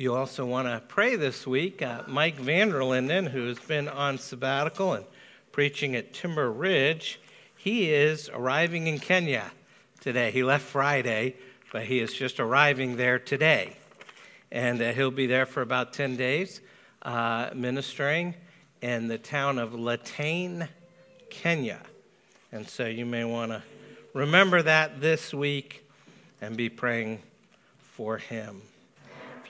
You also want to pray this week. Uh, Mike Vanderlinden, who's been on sabbatical and preaching at Timber Ridge, he is arriving in Kenya today. He left Friday, but he is just arriving there today. And uh, he'll be there for about 10 days uh, ministering in the town of Latane, Kenya. And so you may want to remember that this week and be praying for him.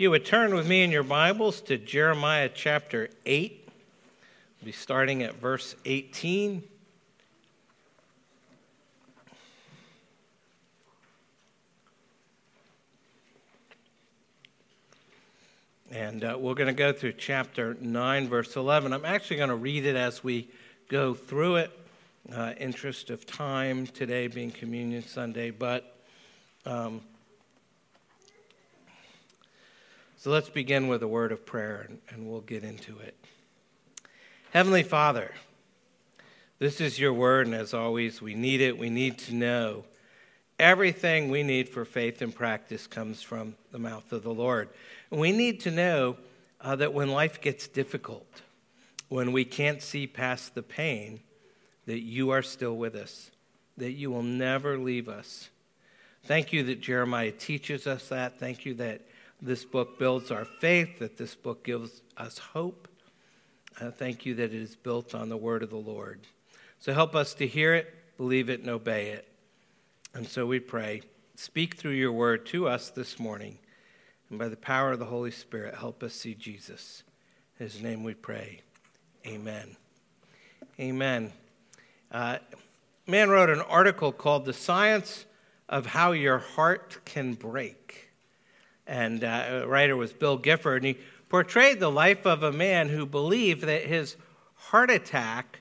You would turn with me in your Bibles to Jeremiah chapter 8, we'll be starting at verse 18. And uh, we're going to go through chapter 9, verse 11. I'm actually going to read it as we go through it, uh, interest of time, today being Communion Sunday. But um, so let's begin with a word of prayer and, and we'll get into it. Heavenly Father, this is your word, and as always, we need it. We need to know everything we need for faith and practice comes from the mouth of the Lord. We need to know uh, that when life gets difficult, when we can't see past the pain, that you are still with us, that you will never leave us. Thank you that Jeremiah teaches us that. Thank you that this book builds our faith, that this book gives us hope. Uh, thank you that it is built on the word of the Lord. So help us to hear it, believe it, and obey it. And so we pray, speak through your word to us this morning. And by the power of the Holy Spirit, help us see Jesus. In his name we pray. Amen. Amen. Uh, man wrote an article called The Science of How Your Heart Can Break. And uh, writer was Bill Gifford. And he portrayed the life of a man who believed that his heart attack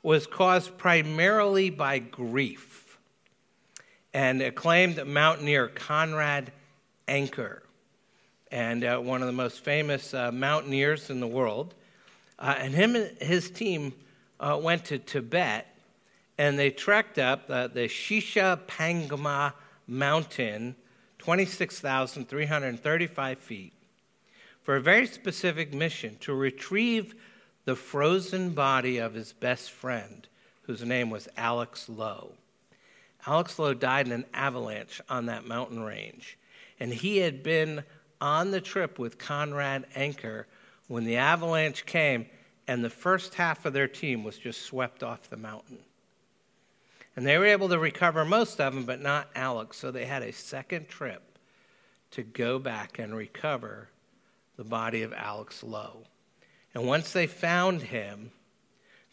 was caused primarily by grief. And acclaimed mountaineer Conrad Anker and uh, one of the most famous uh, mountaineers in the world. Uh, and him and his team uh, went to Tibet and they trekked up the Shisha Pangma Mountain, 26,335 feet, for a very specific mission to retrieve the frozen body of his best friend, whose name was Alex Lowe. Alex Lowe died in an avalanche on that mountain range, and he had been on the trip with Conrad Anker when the avalanche came and the first half of their team was just swept off the mountain. And they were able to recover most of them, but not Alex. So they had a second trip to go back and recover the body of Alex Lowe. And once they found him,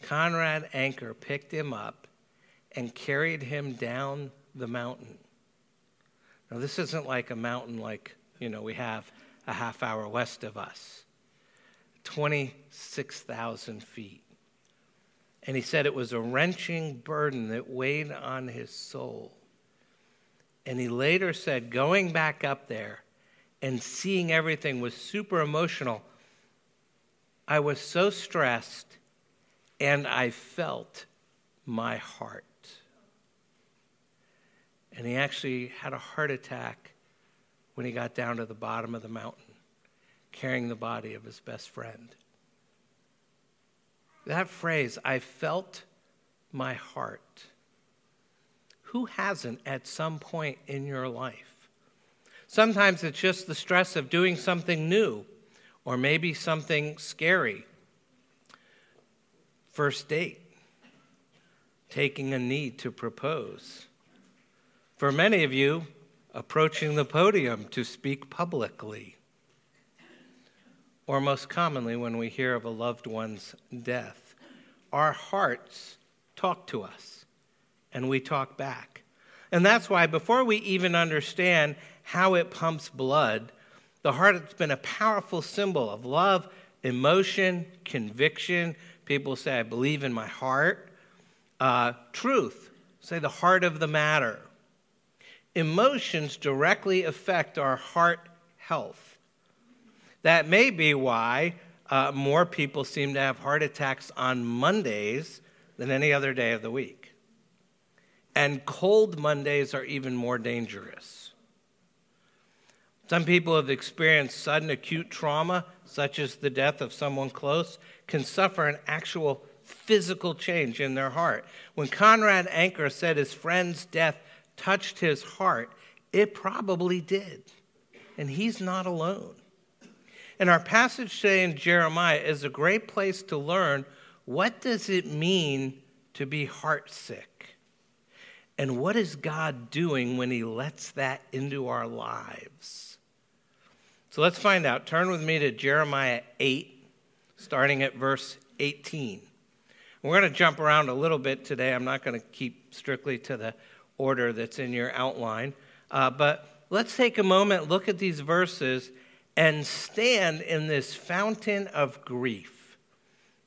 Conrad Anker picked him up and carried him down the mountain. Now, this isn't like a mountain like you know, we have a half hour west of us. 26,000 feet. And he said it was a wrenching burden that weighed on his soul. And he later said, going back up there and seeing everything was super emotional. I was so stressed and I felt my heart. And he actually had a heart attack when he got down to the bottom of the mountain, carrying the body of his best friend. That phrase, I felt my heart. Who hasn't at some point in your life? Sometimes it's just the stress of doing something new or maybe something scary. First date, taking a knee to propose. For many of you, approaching the podium to speak publicly, or most commonly when we hear of a loved one's death. Our hearts talk to us, and we talk back. And that's why, before we even understand how it pumps blood, the heart has been a powerful symbol of love, emotion, conviction. People say, I believe in my heart. Uh, truth, say the heart of the matter emotions directly affect our heart health. That may be why uh, more people seem to have heart attacks on Mondays than any other day of the week. And cold Mondays are even more dangerous. Some people have experienced sudden acute trauma, such as the death of someone close, can suffer an actual physical change in their heart. When Conrad Anker said his friend's death touched his heart, it probably did. And he's not alone. And our passage today in Jeremiah is a great place to learn what does it mean to be heartsick? And what is God doing when he lets that into our lives? So let's find out. Turn with me to Jeremiah 8, starting at verse 18. We're going to jump around a little bit today. I'm not going to keep strictly to the order that's in your outline. Uh, but let's take a moment, look at these verses, and stand in this fountain of grief.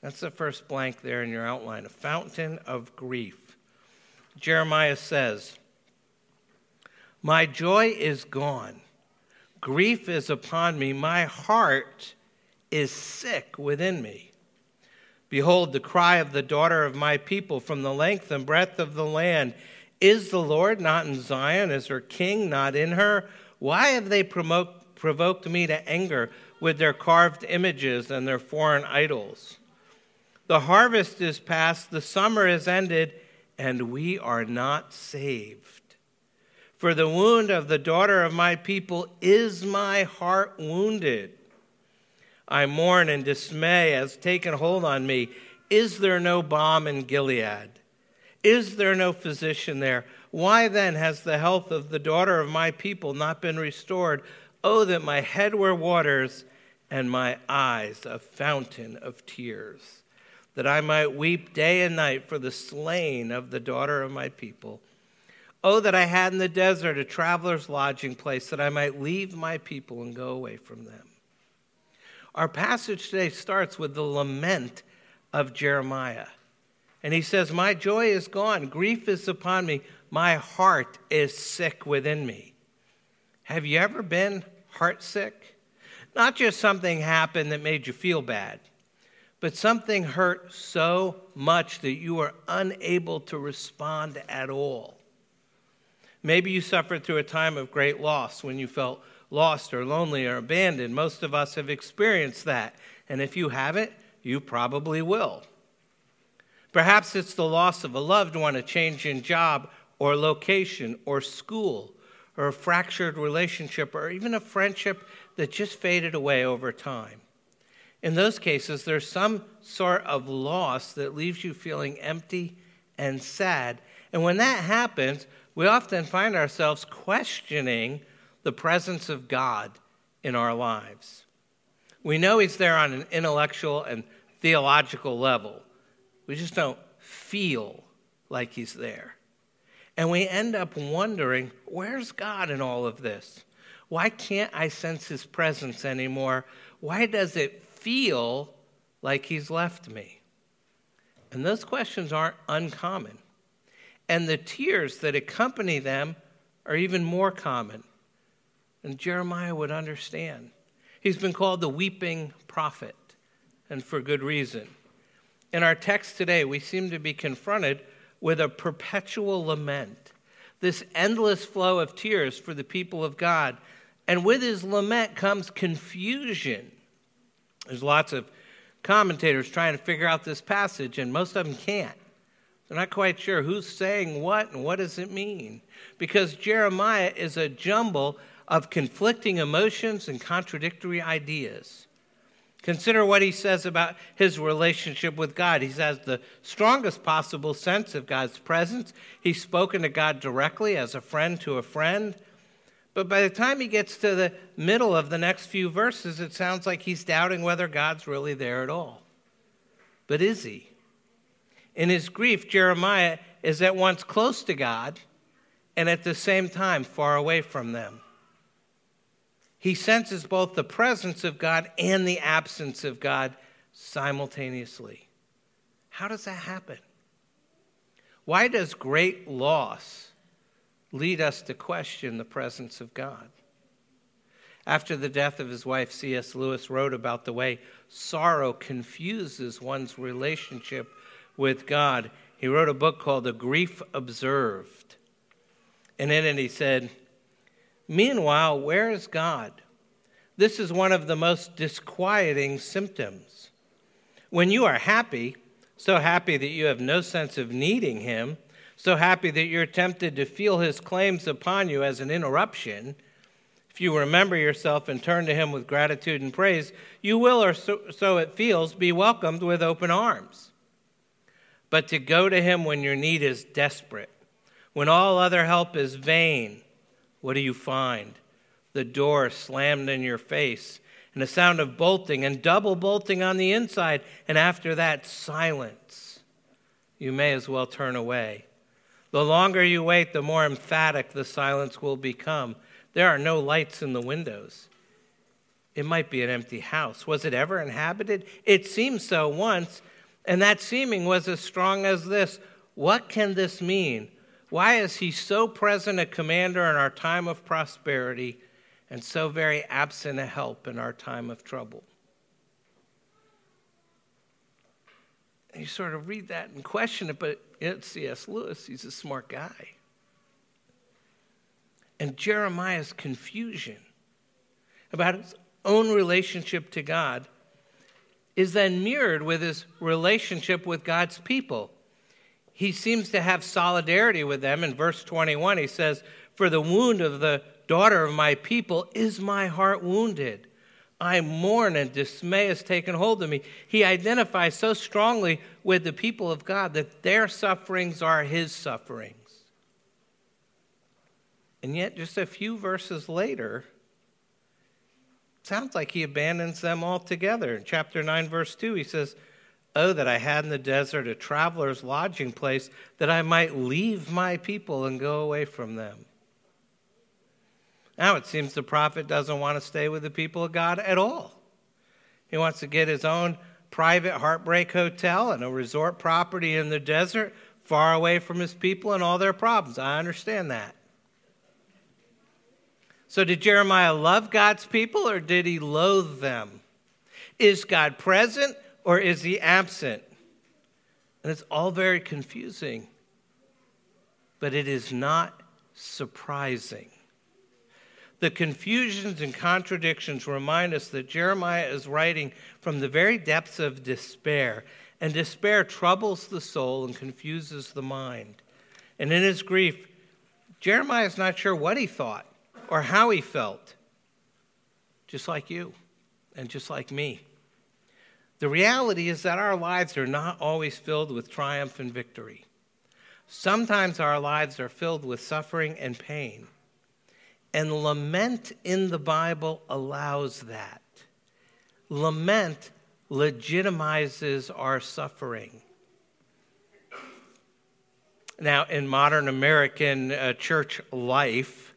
That's the first blank there in your outline a fountain of grief. Jeremiah says, My joy is gone. Grief is upon me. My heart is sick within me. Behold, the cry of the daughter of my people from the length and breadth of the land. Is the Lord not in Zion? Is her king not in her? Why have they provoked me to anger with their carved images and their foreign idols? The harvest is past, the summer is ended, and we are not saved. For the wound of the daughter of my people is my heart wounded. I mourn and dismay has taken hold on me. Is there no balm in Gilead? Is there no physician there? Why then has the health of the daughter of my people not been restored? Oh, that my head were waters and my eyes a fountain of tears, that I might weep day and night for the slain of the daughter of my people. Oh, that I had in the desert a traveler's lodging place, that I might leave my people and go away from them. Our passage today starts with the lament of Jeremiah. And he says, My joy is gone, grief is upon me, my heart is sick within me. Have you ever been heartsick? Not just something happened that made you feel bad, but something hurt so much that you were unable to respond at all. Maybe you suffered through a time of great loss when you felt lost or lonely or abandoned. Most of us have experienced that. And if you haven't, you probably will. Perhaps it's the loss of a loved one, a change in job or location or school, or a fractured relationship, or even a friendship that just faded away over time. In those cases, there's some sort of loss that leaves you feeling empty and sad. And when that happens, we often find ourselves questioning the presence of God in our lives. We know He's there on an intellectual and theological level. We just don't feel like He's there. And we end up wondering where's God in all of this? Why can't I sense His presence anymore? Why does it feel like He's left me? And those questions aren't uncommon. And the tears that accompany them are even more common. And Jeremiah would understand. He's been called the weeping prophet, and for good reason. In our text today, we seem to be confronted with a perpetual lament, this endless flow of tears for the people of God. And with his lament comes confusion. There's lots of commentators trying to figure out this passage, and most of them can't. They're not quite sure who's saying what and what does it mean. Because Jeremiah is a jumble of conflicting emotions and contradictory ideas. Consider what he says about his relationship with God. He has the strongest possible sense of God's presence. He's spoken to God directly as a friend to a friend. But by the time he gets to the middle of the next few verses, it sounds like he's doubting whether God's really there at all. But is he? In his grief, Jeremiah is at once close to God and at the same time far away from them he senses both the presence of God and the absence of God simultaneously. How does that happen? Why does great loss lead us to question the presence of God? After the death of his wife, C.S. Lewis wrote about the way sorrow confuses one's relationship with God. He wrote a book called The Grief Observed. And in it, he said, Meanwhile, where is God? This is one of the most disquieting symptoms. When you are happy, so happy that you have no sense of needing Him, so happy that you're tempted to feel His claims upon you as an interruption, if you remember yourself and turn to Him with gratitude and praise, you will, or so, so it feels, be welcomed with open arms. But to go to Him when your need is desperate, when all other help is vain, what do you find? The door slammed in your face, and a sound of bolting and double bolting on the inside, and after that, silence. You may as well turn away. The longer you wait, the more emphatic the silence will become. There are no lights in the windows. It might be an empty house. Was it ever inhabited? It seemed so once, and that seeming was as strong as this. What can this mean? Why is he so present a commander in our time of prosperity and so very absent a help in our time of trouble? You sort of read that and question it, but it's C.S. Lewis. He's a smart guy. And Jeremiah's confusion about his own relationship to God is then mirrored with his relationship with God's people he seems to have solidarity with them. In verse 21, he says, For the wound of the daughter of my people is my heart wounded. I mourn and dismay has taken hold of me. He identifies so strongly with the people of God that their sufferings are his sufferings. And yet, just a few verses later, sounds like he abandons them altogether. In chapter 9, verse 2, he says, Oh, that I had in the desert a traveler's lodging place, that I might leave my people and go away from them. Now it seems the prophet doesn't want to stay with the people of God at all. He wants to get his own private heartbreak hotel and a resort property in the desert, far away from his people and all their problems. I understand that. So, did Jeremiah love God's people or did he loathe them? Is God present or is he absent? And it's all very confusing, but it is not surprising. The confusions and contradictions remind us that Jeremiah is writing from the very depths of despair, and despair troubles the soul and confuses the mind. And in his grief, Jeremiah is not sure what he thought or how he felt, just like you and just like me. The reality is that our lives are not always filled with triumph and victory. Sometimes our lives are filled with suffering and pain. And lament in the Bible allows that. Lament legitimizes our suffering. Now, in modern American uh, church life,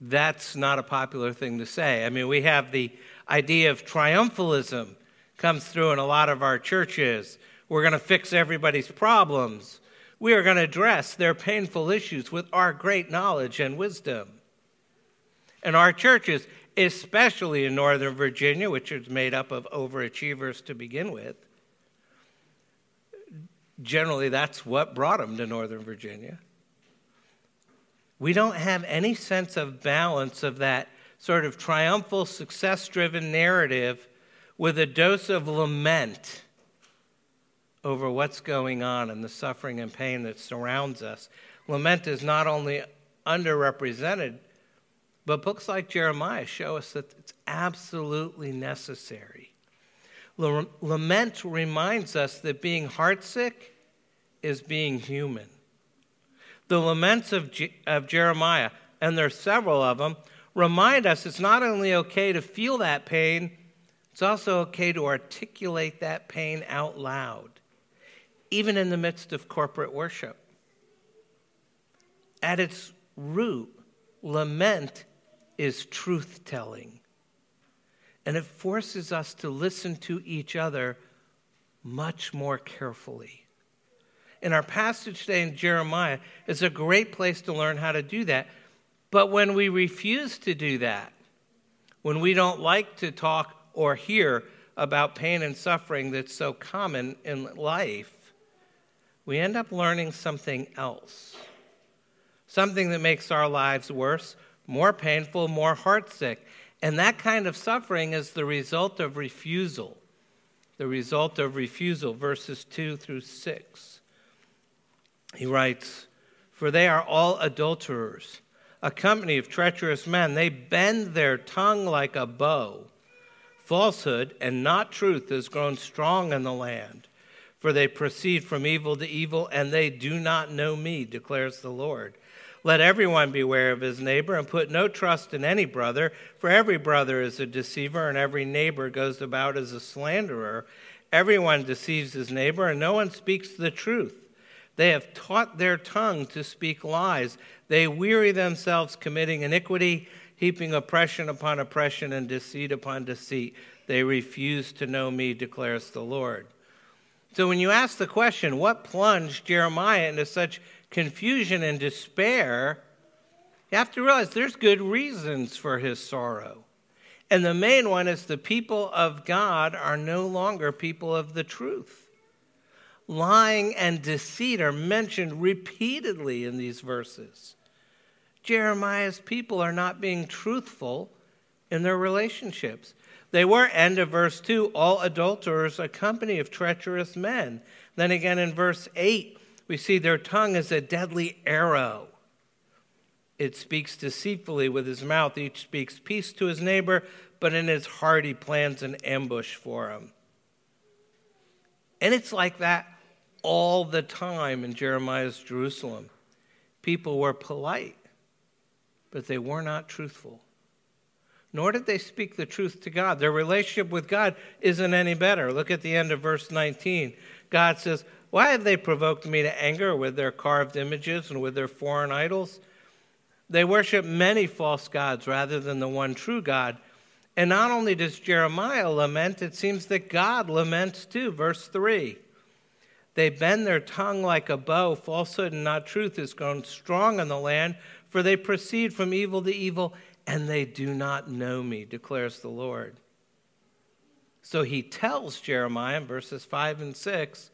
that's not a popular thing to say. I mean, we have the idea of triumphalism comes through in a lot of our churches. We're going to fix everybody's problems. We are going to address their painful issues with our great knowledge and wisdom. And our churches, especially in Northern Virginia, which is made up of overachievers to begin with, generally that's what brought them to Northern Virginia. We don't have any sense of balance of that sort of triumphal, success driven narrative with a dose of lament over what's going on and the suffering and pain that surrounds us. Lament is not only underrepresented, but books like Jeremiah show us that it's absolutely necessary. Lament reminds us that being heartsick is being human. The laments of, Je- of Jeremiah, and there are several of them, remind us it's not only okay to feel that pain, it's also okay to articulate that pain out loud, even in the midst of corporate worship. At its root, lament is truth telling. And it forces us to listen to each other much more carefully. In our passage today in Jeremiah, is a great place to learn how to do that but when we refuse to do that, when we don't like to talk or hear about pain and suffering that's so common in life, we end up learning something else. something that makes our lives worse, more painful, more heartsick. And that kind of suffering is the result of refusal. The result of refusal, verses 2 through 6. He writes, For they are all adulterers, a company of treacherous men. They bend their tongue like a bow. Falsehood and not truth has grown strong in the land, for they proceed from evil to evil, and they do not know me, declares the Lord. Let everyone beware of his neighbor and put no trust in any brother, for every brother is a deceiver and every neighbor goes about as a slanderer. Everyone deceives his neighbor and no one speaks the truth. They have taught their tongue to speak lies. They weary themselves committing iniquity, heaping oppression upon oppression and deceit upon deceit. They refuse to know me, declares the Lord. So when you ask the question, what plunged Jeremiah into such confusion and despair, you have to realize there's good reasons for his sorrow. And the main one is the people of God are no longer people of the truth. Lying and deceit are mentioned repeatedly in these verses. Jeremiah's people are not being truthful in their relationships. They were, end of verse 2, all adulterers, a company of treacherous men. Then again in verse 8, we see their tongue is a deadly arrow. It speaks deceitfully with his mouth. Each speaks peace to his neighbor, but in his heart he plans an ambush for him. And it's like that all the time in Jeremiah's Jerusalem. People were polite, but they were not truthful. Nor did they speak the truth to God. Their relationship with God isn't any better. Look at the end of verse 19. God says, why have they provoked me to anger with their carved images and with their foreign idols? They worship many false gods rather than the one true God. And not only does Jeremiah lament, it seems that God laments too. Verse 3 They bend their tongue like a bow. Falsehood and not truth has grown strong in the land, for they proceed from evil to evil, and they do not know me, declares the Lord. So he tells Jeremiah in verses 5 and 6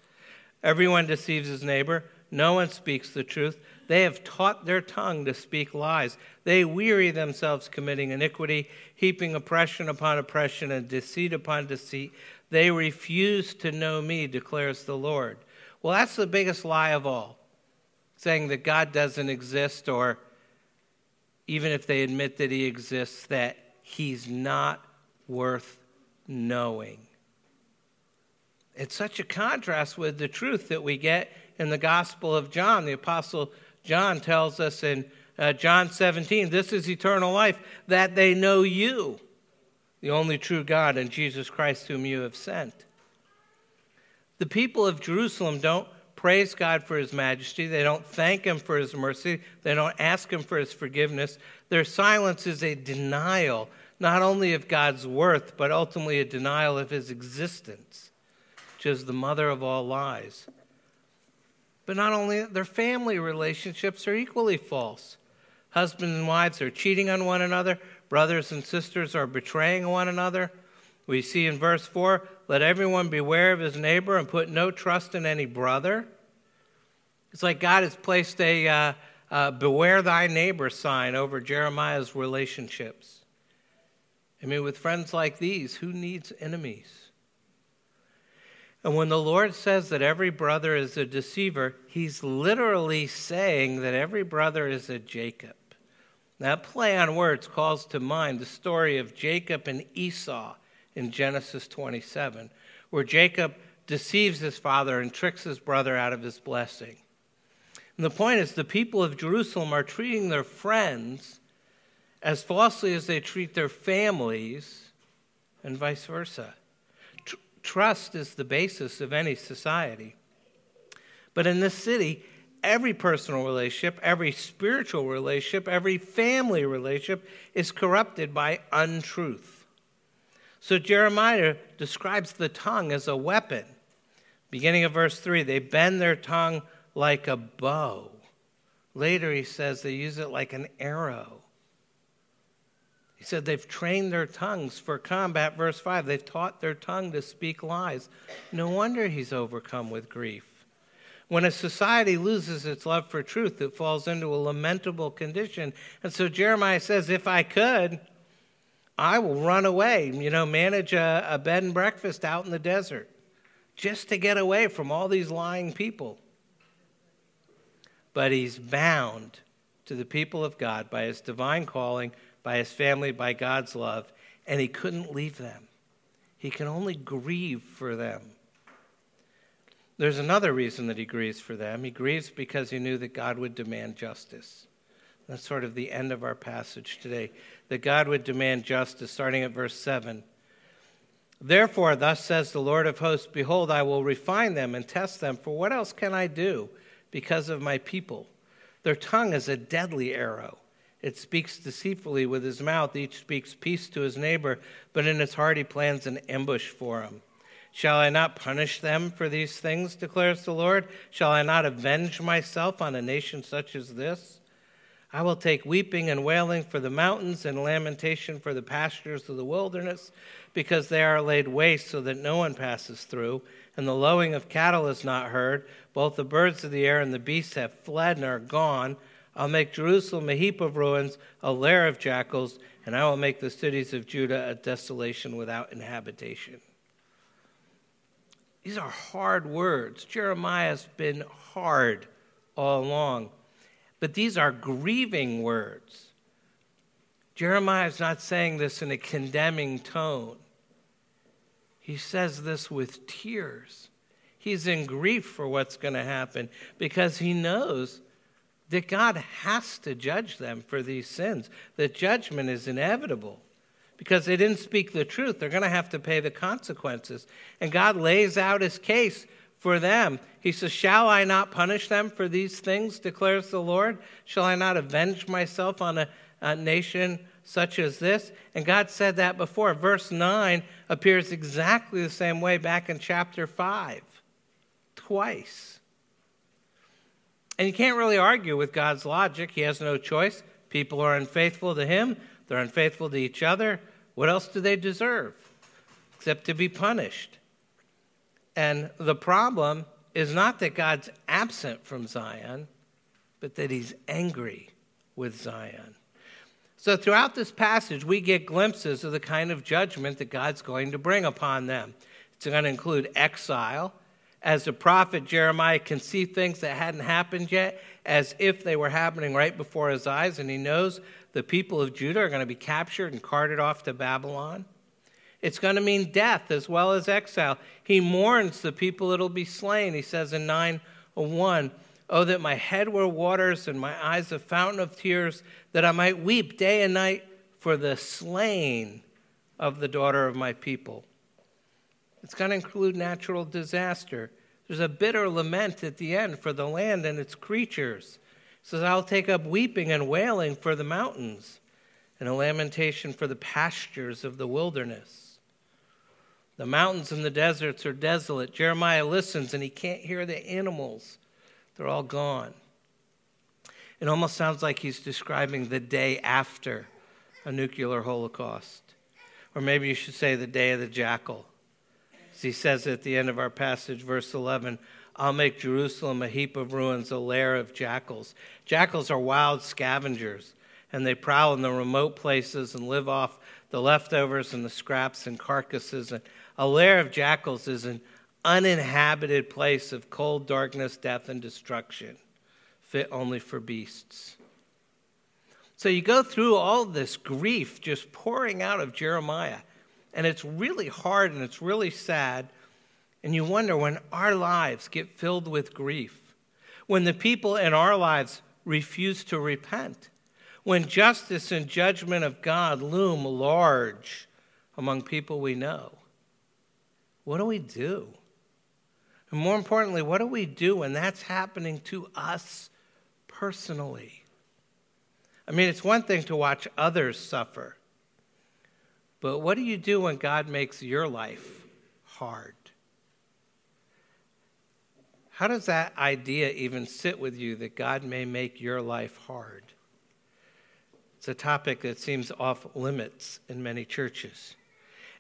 Everyone deceives his neighbor. No one speaks the truth. They have taught their tongue to speak lies. They weary themselves committing iniquity, heaping oppression upon oppression and deceit upon deceit. They refuse to know me, declares the Lord. Well, that's the biggest lie of all saying that God doesn't exist, or even if they admit that he exists, that he's not worth knowing. It's such a contrast with the truth that we get in the Gospel of John. The Apostle John tells us in uh, John 17, This is eternal life, that they know you, the only true God, and Jesus Christ, whom you have sent. The people of Jerusalem don't praise God for his majesty. They don't thank him for his mercy. They don't ask him for his forgiveness. Their silence is a denial, not only of God's worth, but ultimately a denial of his existence which is the mother of all lies. But not only that, their family relationships are equally false. Husbands and wives are cheating on one another, brothers and sisters are betraying one another. We see in verse 4 let everyone beware of his neighbor and put no trust in any brother. It's like God has placed a uh, uh, beware thy neighbor sign over Jeremiah's relationships. I mean, with friends like these, who needs enemies? And when the Lord says that every brother is a deceiver, he's literally saying that every brother is a Jacob. That play on words calls to mind the story of Jacob and Esau in Genesis 27, where Jacob deceives his father and tricks his brother out of his blessing. And the point is, the people of Jerusalem are treating their friends as falsely as they treat their families, and vice versa. Trust is the basis of any society. But in this city, every personal relationship, every spiritual relationship, every family relationship is corrupted by untruth. So Jeremiah describes the tongue as a weapon. Beginning of verse 3, they bend their tongue like a bow. Later, he says they use it like an arrow. He said they've trained their tongues for combat. Verse 5 they've taught their tongue to speak lies. No wonder he's overcome with grief. When a society loses its love for truth, it falls into a lamentable condition. And so Jeremiah says, If I could, I will run away, you know, manage a, a bed and breakfast out in the desert just to get away from all these lying people. But he's bound to the people of God by his divine calling, by his family, by God's love, and he couldn't leave them. He can only grieve for them. There's another reason that he grieves for them. He grieves because he knew that God would demand justice. That's sort of the end of our passage today. That God would demand justice, starting at verse 7. Therefore, thus says the Lord of hosts Behold, I will refine them and test them, for what else can I do because of my people? Their tongue is a deadly arrow. It speaks deceitfully with his mouth. Each speaks peace to his neighbor, but in his heart he plans an ambush for him. Shall I not punish them for these things, declares the Lord? Shall I not avenge myself on a nation such as this? I will take weeping and wailing for the mountains and lamentation for the pastures of the wilderness, because they are laid waste so that no one passes through, and the lowing of cattle is not heard. Both the birds of the air and the beasts have fled and are gone. I'll make Jerusalem a heap of ruins, a lair of jackals, and I will make the cities of Judah a desolation without inhabitation. These are hard words. Jeremiah's been hard all along. But these are grieving words. Jeremiah is not saying this in a condemning tone. He says this with tears. He's in grief for what's going to happen because he knows that God has to judge them for these sins, that judgment is inevitable. Because they didn't speak the truth, they're going to have to pay the consequences. And God lays out his case for them. He says, Shall I not punish them for these things, declares the Lord? Shall I not avenge myself on a, a nation such as this? And God said that before. Verse 9 appears exactly the same way back in chapter 5, twice. And you can't really argue with God's logic. He has no choice. People are unfaithful to Him, they're unfaithful to each other. What else do they deserve except to be punished? And the problem is not that God's absent from Zion, but that he's angry with Zion. So, throughout this passage, we get glimpses of the kind of judgment that God's going to bring upon them. It's going to include exile. As the prophet Jeremiah can see things that hadn't happened yet as if they were happening right before his eyes, and he knows the people of Judah are going to be captured and carted off to Babylon. It's going to mean death as well as exile. He mourns the people that'll be slain. He says in 901, Oh, that my head were waters and my eyes a fountain of tears, that I might weep day and night for the slain of the daughter of my people. It's going to include natural disaster. There's a bitter lament at the end for the land and its creatures. It says, I'll take up weeping and wailing for the mountains, and a lamentation for the pastures of the wilderness. The mountains and the deserts are desolate. Jeremiah listens and he can't hear the animals, they're all gone. It almost sounds like he's describing the day after a nuclear holocaust. Or maybe you should say the day of the jackal. As he says at the end of our passage, verse 11, I'll make Jerusalem a heap of ruins, a lair of jackals. Jackals are wild scavengers, and they prowl in the remote places and live off the leftovers and the scraps and carcasses and a lair of jackals is an uninhabited place of cold darkness, death, and destruction, fit only for beasts. So you go through all this grief just pouring out of Jeremiah, and it's really hard and it's really sad. And you wonder when our lives get filled with grief, when the people in our lives refuse to repent, when justice and judgment of God loom large among people we know what do we do? And more importantly, what do we do when that's happening to us personally? I mean, it's one thing to watch others suffer, but what do you do when God makes your life hard? How does that idea even sit with you that God may make your life hard? It's a topic that seems off limits in many churches.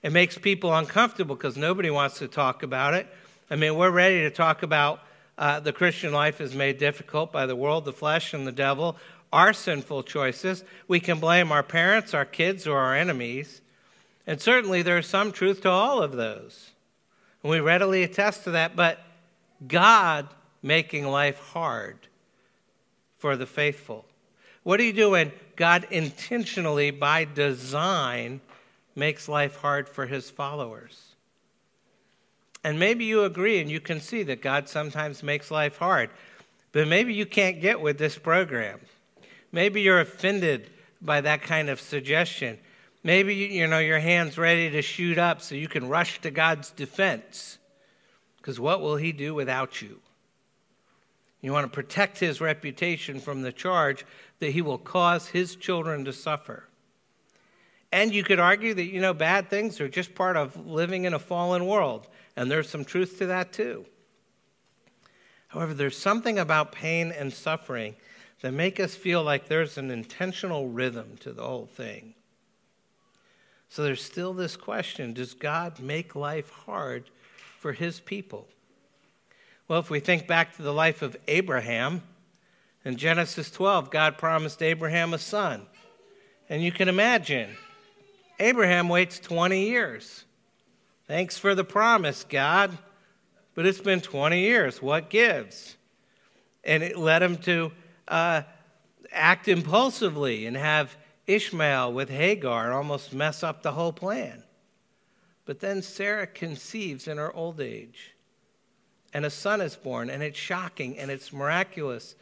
It makes people uncomfortable because nobody wants to talk about it. I mean, we're ready to talk about uh, the Christian life is made difficult by the world, the flesh, and the devil, our sinful choices. We can blame our parents, our kids, or our enemies. And certainly there's some truth to all of those. And we readily attest to that. But God making life hard for the faithful. What do you do when God intentionally, by design, makes life hard for his followers? And maybe you agree and you can see that God sometimes makes life hard, but maybe you can't get with this program. Maybe you're offended by that kind of suggestion. Maybe you know your hand's ready to shoot up so you can rush to God's defense. Because what will he do without you? You want to protect his reputation from the charge that he will cause his children to suffer. And you could argue that, you know, bad things are just part of living in a fallen world. And there's some truth to that too. However, there's something about pain and suffering that make us feel like there's an intentional rhythm to the whole thing. So there's still this question Does God make life hard for his people? Well, if we think back to the life of Abraham, in Genesis 12, God promised Abraham a son. And you can imagine, Abraham waits 20 years. Thanks for the promise, God. But it's been 20 years. What gives? And it led him to uh, act impulsively and have Ishmael with Hagar almost mess up the whole plan. But then Sarah conceives in her old age, and a son is born, and it's shocking and it's miraculous.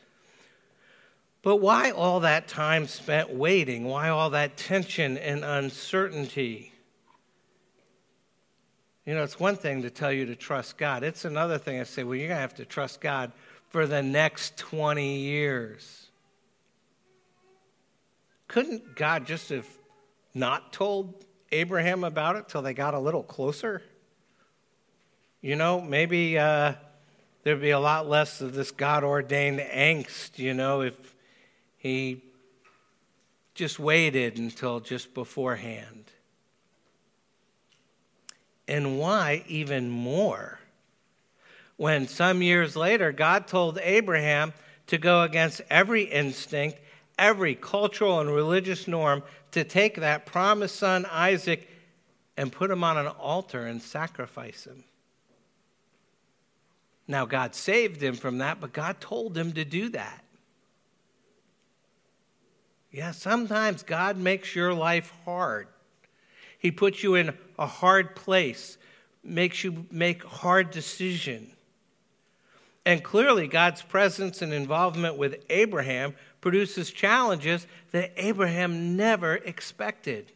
But why all that time spent waiting? Why all that tension and uncertainty? You know, it's one thing to tell you to trust God. It's another thing to say, well, you're going to have to trust God for the next 20 years. Couldn't God just have not told Abraham about it till they got a little closer? You know, maybe uh, there'd be a lot less of this God ordained angst, you know, if he just waited until just beforehand. And why even more? When some years later, God told Abraham to go against every instinct, every cultural and religious norm, to take that promised son, Isaac, and put him on an altar and sacrifice him. Now, God saved him from that, but God told him to do that. Yeah, sometimes God makes your life hard. He puts you in a hard place, makes you make hard decisions. And clearly, God's presence and involvement with Abraham produces challenges that Abraham never expected.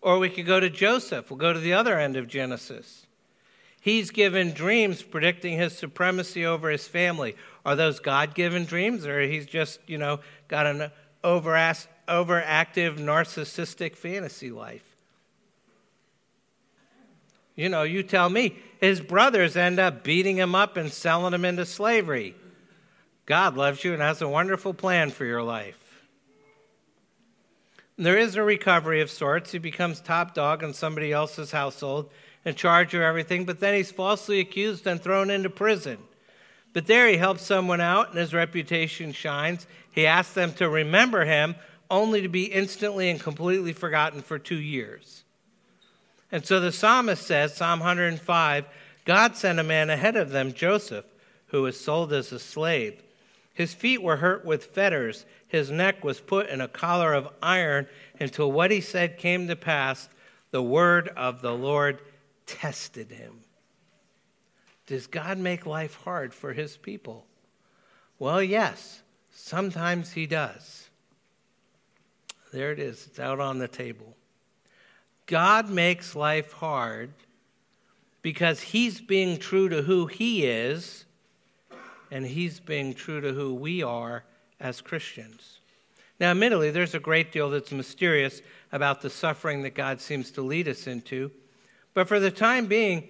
Or we could go to Joseph. We'll go to the other end of Genesis. He's given dreams predicting his supremacy over his family. Are those God given dreams, or he's just, you know, got an overactive, narcissistic fantasy life? You know, you tell me. His brothers end up beating him up and selling him into slavery. God loves you and has a wonderful plan for your life. There is a recovery of sorts. He becomes top dog in somebody else's household in charge of everything, but then he's falsely accused and thrown into prison. But there he helps someone out and his reputation shines. He asks them to remember him, only to be instantly and completely forgotten for two years. And so the psalmist says, Psalm 105, God sent a man ahead of them, Joseph, who was sold as a slave. His feet were hurt with fetters, his neck was put in a collar of iron until what he said came to pass. The word of the Lord tested him. Does God make life hard for his people? Well, yes, sometimes he does. There it is, it's out on the table. God makes life hard because he's being true to who he is and he's being true to who we are as Christians. Now, admittedly, there's a great deal that's mysterious about the suffering that God seems to lead us into. But for the time being,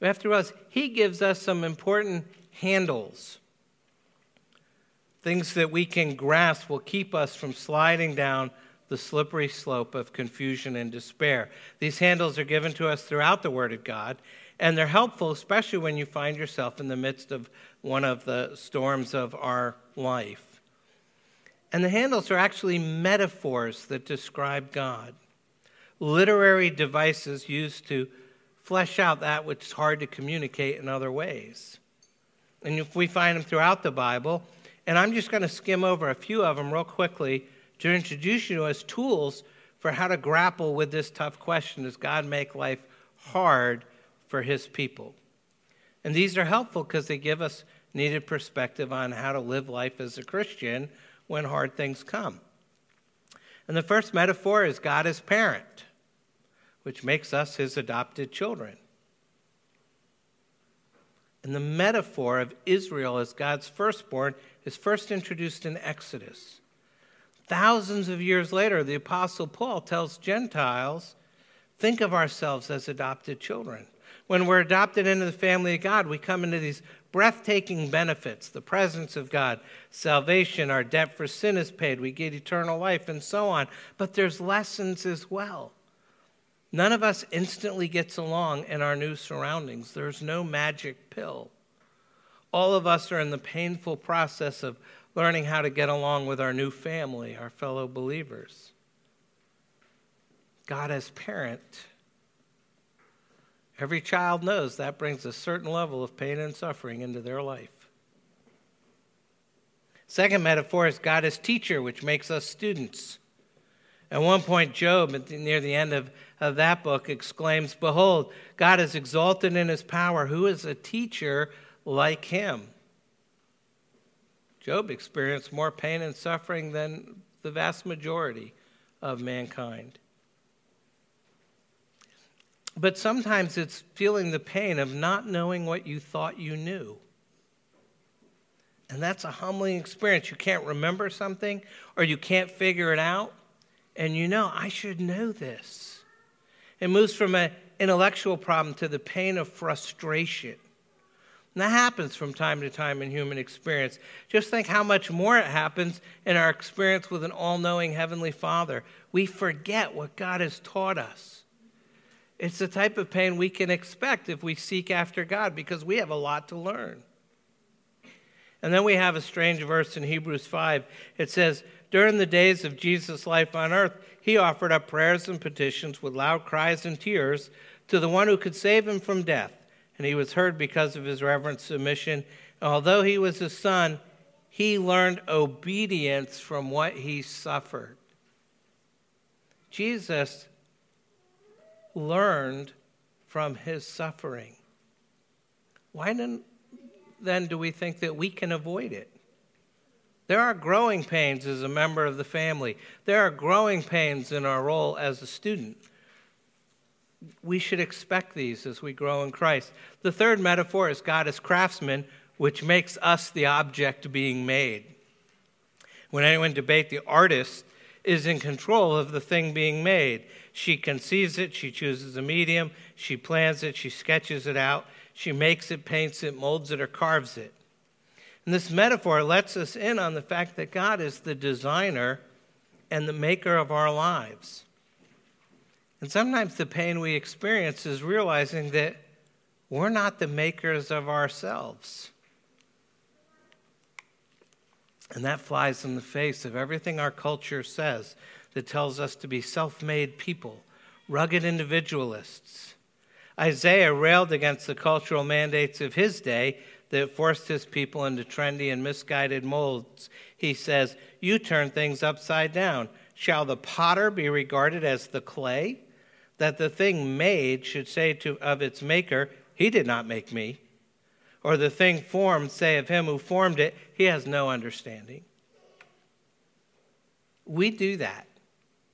we have to realize he gives us some important handles. Things that we can grasp will keep us from sliding down the slippery slope of confusion and despair. These handles are given to us throughout the Word of God, And they're helpful, especially when you find yourself in the midst of one of the storms of our life. And the handles are actually metaphors that describe God, literary devices used to flesh out that which is hard to communicate in other ways. And if we find them throughout the Bible, and I'm just going to skim over a few of them real quickly to introduce you as tools for how to grapple with this tough question Does God make life hard for his people? And these are helpful because they give us needed perspective on how to live life as a Christian when hard things come. And the first metaphor is God as parent, which makes us his adopted children. And the metaphor of Israel as God's firstborn is first introduced in Exodus. Thousands of years later, the Apostle Paul tells Gentiles think of ourselves as adopted children. When we're adopted into the family of God, we come into these breathtaking benefits the presence of God, salvation, our debt for sin is paid, we get eternal life, and so on. But there's lessons as well. None of us instantly gets along in our new surroundings. There's no magic pill. All of us are in the painful process of learning how to get along with our new family, our fellow believers. God as parent. Every child knows that brings a certain level of pain and suffering into their life. Second metaphor is God as teacher, which makes us students. At one point, Job, near the end of, of that book, exclaims, Behold, God is exalted in his power. Who is a teacher like him? Job experienced more pain and suffering than the vast majority of mankind. But sometimes it's feeling the pain of not knowing what you thought you knew. And that's a humbling experience. You can't remember something or you can't figure it out. And you know, I should know this. It moves from an intellectual problem to the pain of frustration and that happens from time to time in human experience. Just think how much more it happens in our experience with an all knowing Heavenly Father. We forget what God has taught us. It's the type of pain we can expect if we seek after God because we have a lot to learn. And then we have a strange verse in Hebrews 5. It says, During the days of Jesus' life on earth, he offered up prayers and petitions with loud cries and tears to the one who could save him from death and he was heard because of his reverent submission. And although he was a son, he learned obedience from what he suffered. Jesus learned from his suffering. Why then do we think that we can avoid it? There are growing pains as a member of the family. There are growing pains in our role as a student we should expect these as we grow in Christ. The third metaphor is God as craftsman, which makes us the object being made. When anyone debate, the artist is in control of the thing being made. She conceives it, she chooses a medium, she plans it, she sketches it out, she makes it, paints it, molds it, or carves it. And this metaphor lets us in on the fact that God is the designer and the maker of our lives. And sometimes the pain we experience is realizing that we're not the makers of ourselves. And that flies in the face of everything our culture says that tells us to be self made people, rugged individualists. Isaiah railed against the cultural mandates of his day that forced his people into trendy and misguided molds. He says, You turn things upside down. Shall the potter be regarded as the clay? that the thing made should say to, of its maker, He did not make me. Or the thing formed say of him who formed it, He has no understanding. We do that.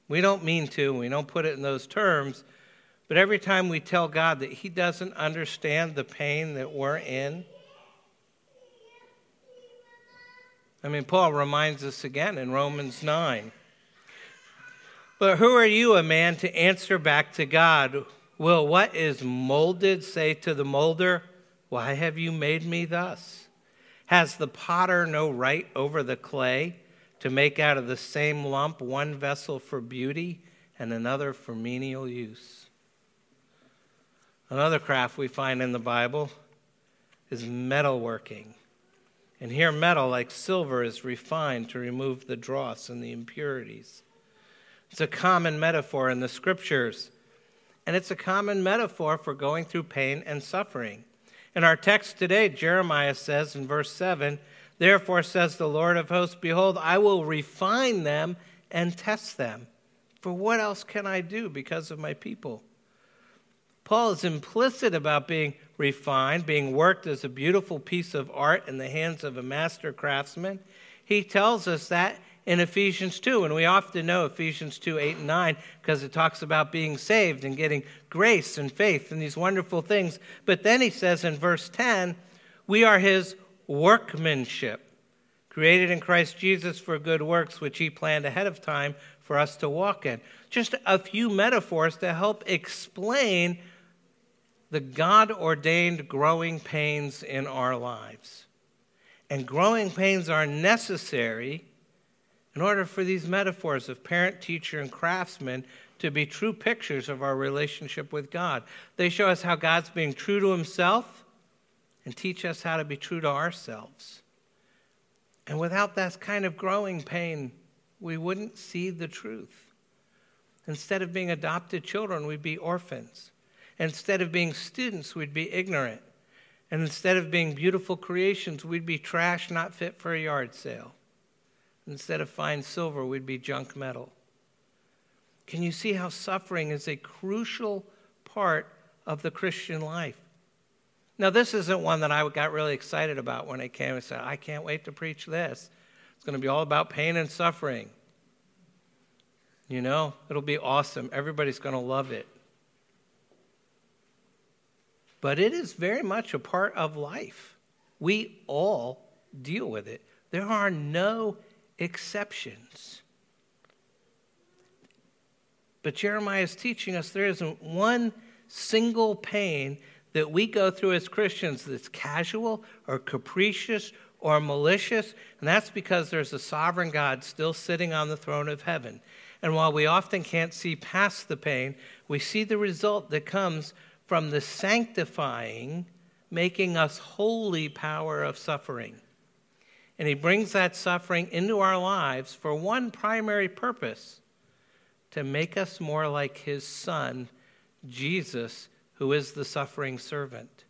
We don't mean to, we don't put it in those terms, but every time we tell God that He doesn't understand the pain that we're in, I mean, Paul reminds us again in Romans 9 but who are you, a man, to answer back to God? Will what is molded say to the molder, Why have you made me thus? Has the potter no right over the clay to make out of the same lump one vessel for beauty and another for menial use? Another craft we find in the Bible is metalworking. And here, metal, like silver, is refined to remove the dross and the impurities. It's a common metaphor in the scriptures, and it's a common metaphor for going through pain and suffering. In our text today, Jeremiah says in verse 7 Therefore says the Lord of hosts, Behold, I will refine them and test them. For what else can I do because of my people? Paul is implicit about being refined, being worked as a beautiful piece of art in the hands of a master craftsman. He tells us that in Ephesians 2, and we often know Ephesians 2 8 and 9 because it talks about being saved and getting grace and faith and these wonderful things. But then he says in verse 10, we are his workmanship, created in Christ Jesus for good works, which he planned ahead of time for us to walk in. Just a few metaphors to help explain the God ordained growing pains in our lives. And growing pains are necessary in order for these metaphors of parent, teacher, and craftsman to be true pictures of our relationship with God. They show us how God's being true to himself and teach us how to be true to ourselves. And without that kind of growing pain, we wouldn't see the truth. Instead of being adopted children, we'd be orphans. Instead of being students, we'd be ignorant. And instead of being beautiful creations, we'd be trash not fit for a yard sale. Instead of fine silver, we'd be junk metal. Can you see how suffering is a crucial part of the Christian life? Now, this isn't one that I got really excited about when I came and said, I can't wait to preach this. It's going to be all about pain and suffering. You know, it'll be awesome. Everybody's going to love it but it is very much a part of life. We all deal with it. There are no exceptions. But Jeremiah is teaching us there isn't one single pain that we go through as Christians that's casual or capricious or malicious, and that's because there's a sovereign God still sitting on the throne of heaven. And while we often can't see past the pain, we see the result that comes from the sanctifying, making us holy power of suffering. And he brings that suffering into our lives for one primary purpose to make us more like his son, Jesus, who is the suffering servant.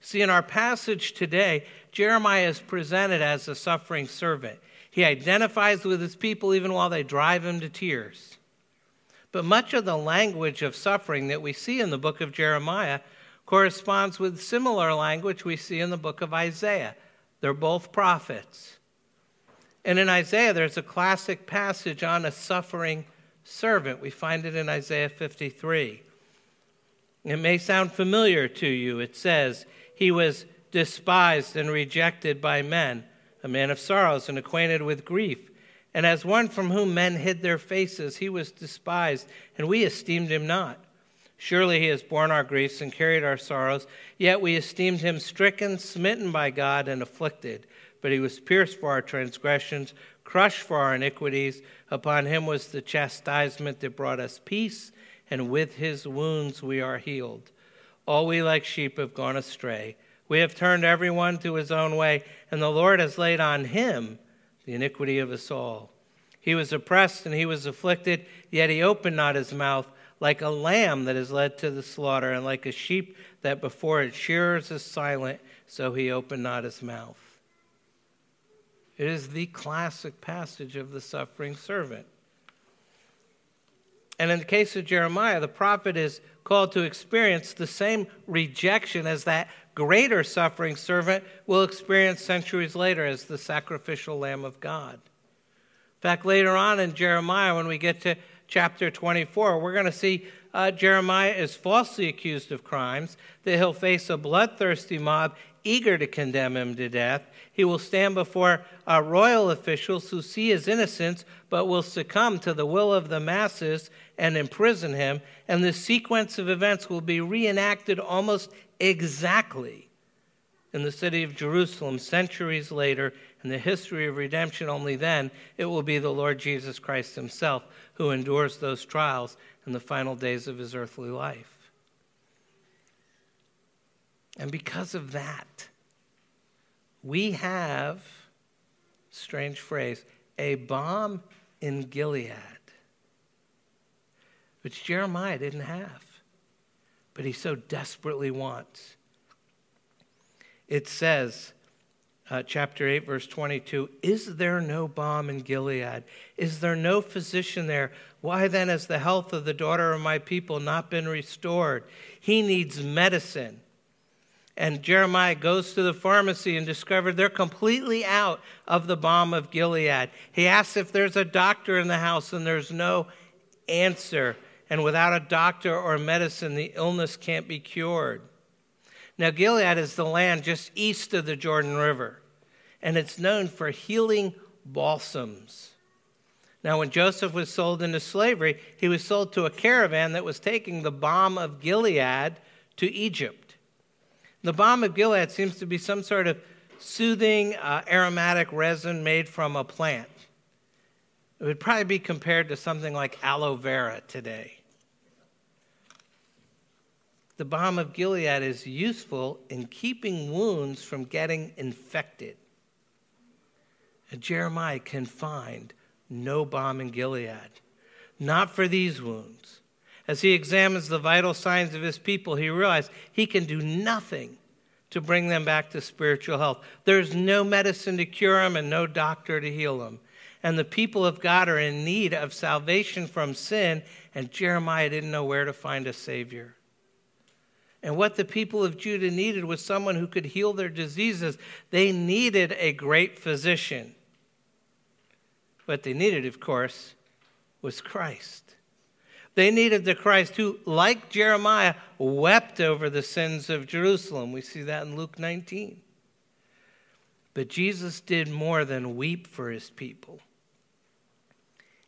See, in our passage today, Jeremiah is presented as a suffering servant. He identifies with his people even while they drive him to tears. But much of the language of suffering that we see in the book of Jeremiah corresponds with similar language we see in the book of Isaiah. They're both prophets. And in Isaiah, there's a classic passage on a suffering servant. We find it in Isaiah 53. It may sound familiar to you. It says, He was despised and rejected by men, a man of sorrows and acquainted with grief and as one from whom men hid their faces, he was despised, and we esteemed him not. Surely he has borne our griefs and carried our sorrows, yet we esteemed him stricken, smitten by God, and afflicted. But he was pierced for our transgressions, crushed for our iniquities. Upon him was the chastisement that brought us peace, and with his wounds we are healed. All we like sheep have gone astray. We have turned everyone to his own way, and the Lord has laid on him the iniquity of us all. He was oppressed and he was afflicted, yet he opened not his mouth, like a lamb that is led to the slaughter, and like a sheep that before its shearers is silent, so he opened not his mouth. It is the classic passage of the suffering servant. And in the case of Jeremiah, the prophet is called to experience the same rejection as that greater suffering servant will experience centuries later as the sacrificial Lamb of God. In fact, later on in Jeremiah, when we get to chapter 24, we're going to see uh, Jeremiah is falsely accused of crimes, that he'll face a bloodthirsty mob eager to condemn him to death. He will stand before uh, royal officials who see his innocence but will succumb to the will of the masses and imprison him. And the sequence of events will be reenacted almost exactly in the city of Jerusalem centuries later in the history of redemption. Only then it will be the Lord Jesus Christ himself who endures those trials in the final days of his earthly life. And because of that, we have, strange phrase, a balm in Gilead, which Jeremiah didn't have, but he so desperately wants. It says, uh, chapter 8, verse 22 Is there no balm in Gilead? Is there no physician there? Why then has the health of the daughter of my people not been restored? He needs medicine. And Jeremiah goes to the pharmacy and discovered they're completely out of the balm of Gilead. He asks if there's a doctor in the house, and there's no answer. And without a doctor or medicine, the illness can't be cured. Now, Gilead is the land just east of the Jordan River, and it's known for healing balsams. Now, when Joseph was sold into slavery, he was sold to a caravan that was taking the balm of Gilead to Egypt. The balm of Gilead seems to be some sort of soothing uh, aromatic resin made from a plant. It would probably be compared to something like aloe vera today. The balm of Gilead is useful in keeping wounds from getting infected. And Jeremiah can find no balm in Gilead, not for these wounds. As he examines the vital signs of his people, he realizes he can do nothing to bring them back to spiritual health. There's no medicine to cure them and no doctor to heal them. And the people of God are in need of salvation from sin, and Jeremiah didn't know where to find a Savior. And what the people of Judah needed was someone who could heal their diseases. They needed a great physician. What they needed, of course, was Christ. They needed the Christ who, like Jeremiah, wept over the sins of Jerusalem. We see that in Luke 19. But Jesus did more than weep for his people,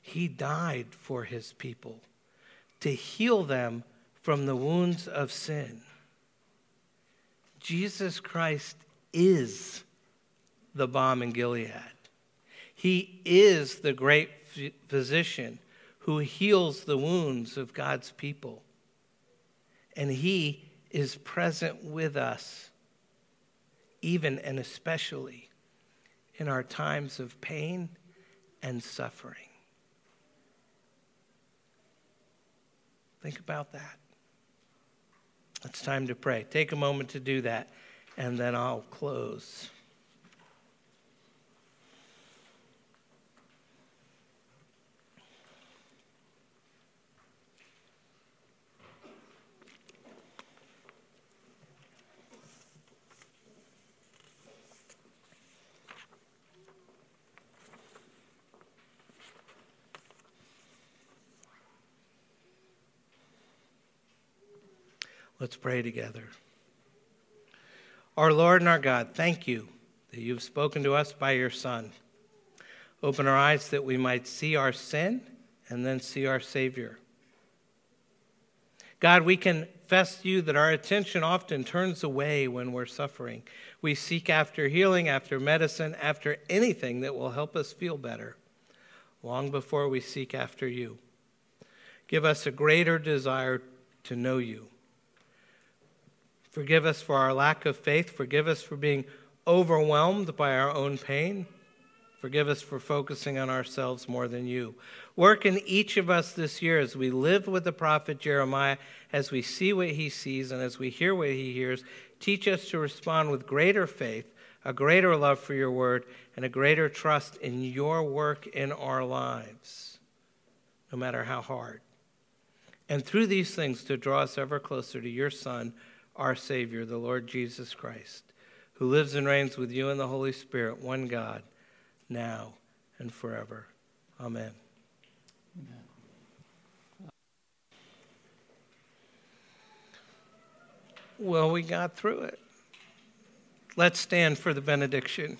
he died for his people to heal them from the wounds of sin. Jesus Christ is the balm in Gilead. He is the great physician who heals the wounds of God's people. And he is present with us, even and especially in our times of pain and suffering. Think about that. It's time to pray. Take a moment to do that, and then I'll close. Let's pray together. Our Lord and our God, thank you that you've spoken to us by your Son. Open our eyes that we might see our sin and then see our Savior. God, we confess to you that our attention often turns away when we're suffering. We seek after healing, after medicine, after anything that will help us feel better, long before we seek after you. Give us a greater desire to know you Forgive us for our lack of faith. Forgive us for being overwhelmed by our own pain. Forgive us for focusing on ourselves more than you. Work in each of us this year as we live with the prophet Jeremiah, as we see what he sees and as we hear what he hears. Teach us to respond with greater faith, a greater love for your word, and a greater trust in your work in our lives, no matter how hard. And through these things, to draw us ever closer to your Son our Savior, the Lord Jesus Christ, who lives and reigns with you in the Holy Spirit, one God, now and forever. Amen. Amen. Well, we got through it. Let's stand for the benediction.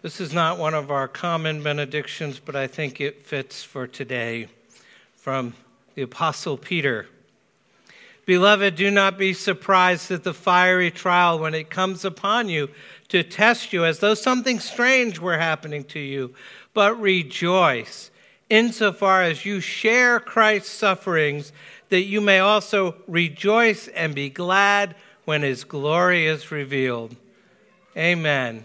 This is not one of our common benedictions, but I think it fits for today from the Apostle Peter. Beloved, do not be surprised at the fiery trial when it comes upon you to test you as though something strange were happening to you, but rejoice insofar as you share Christ's sufferings, that you may also rejoice and be glad when his glory is revealed. Amen.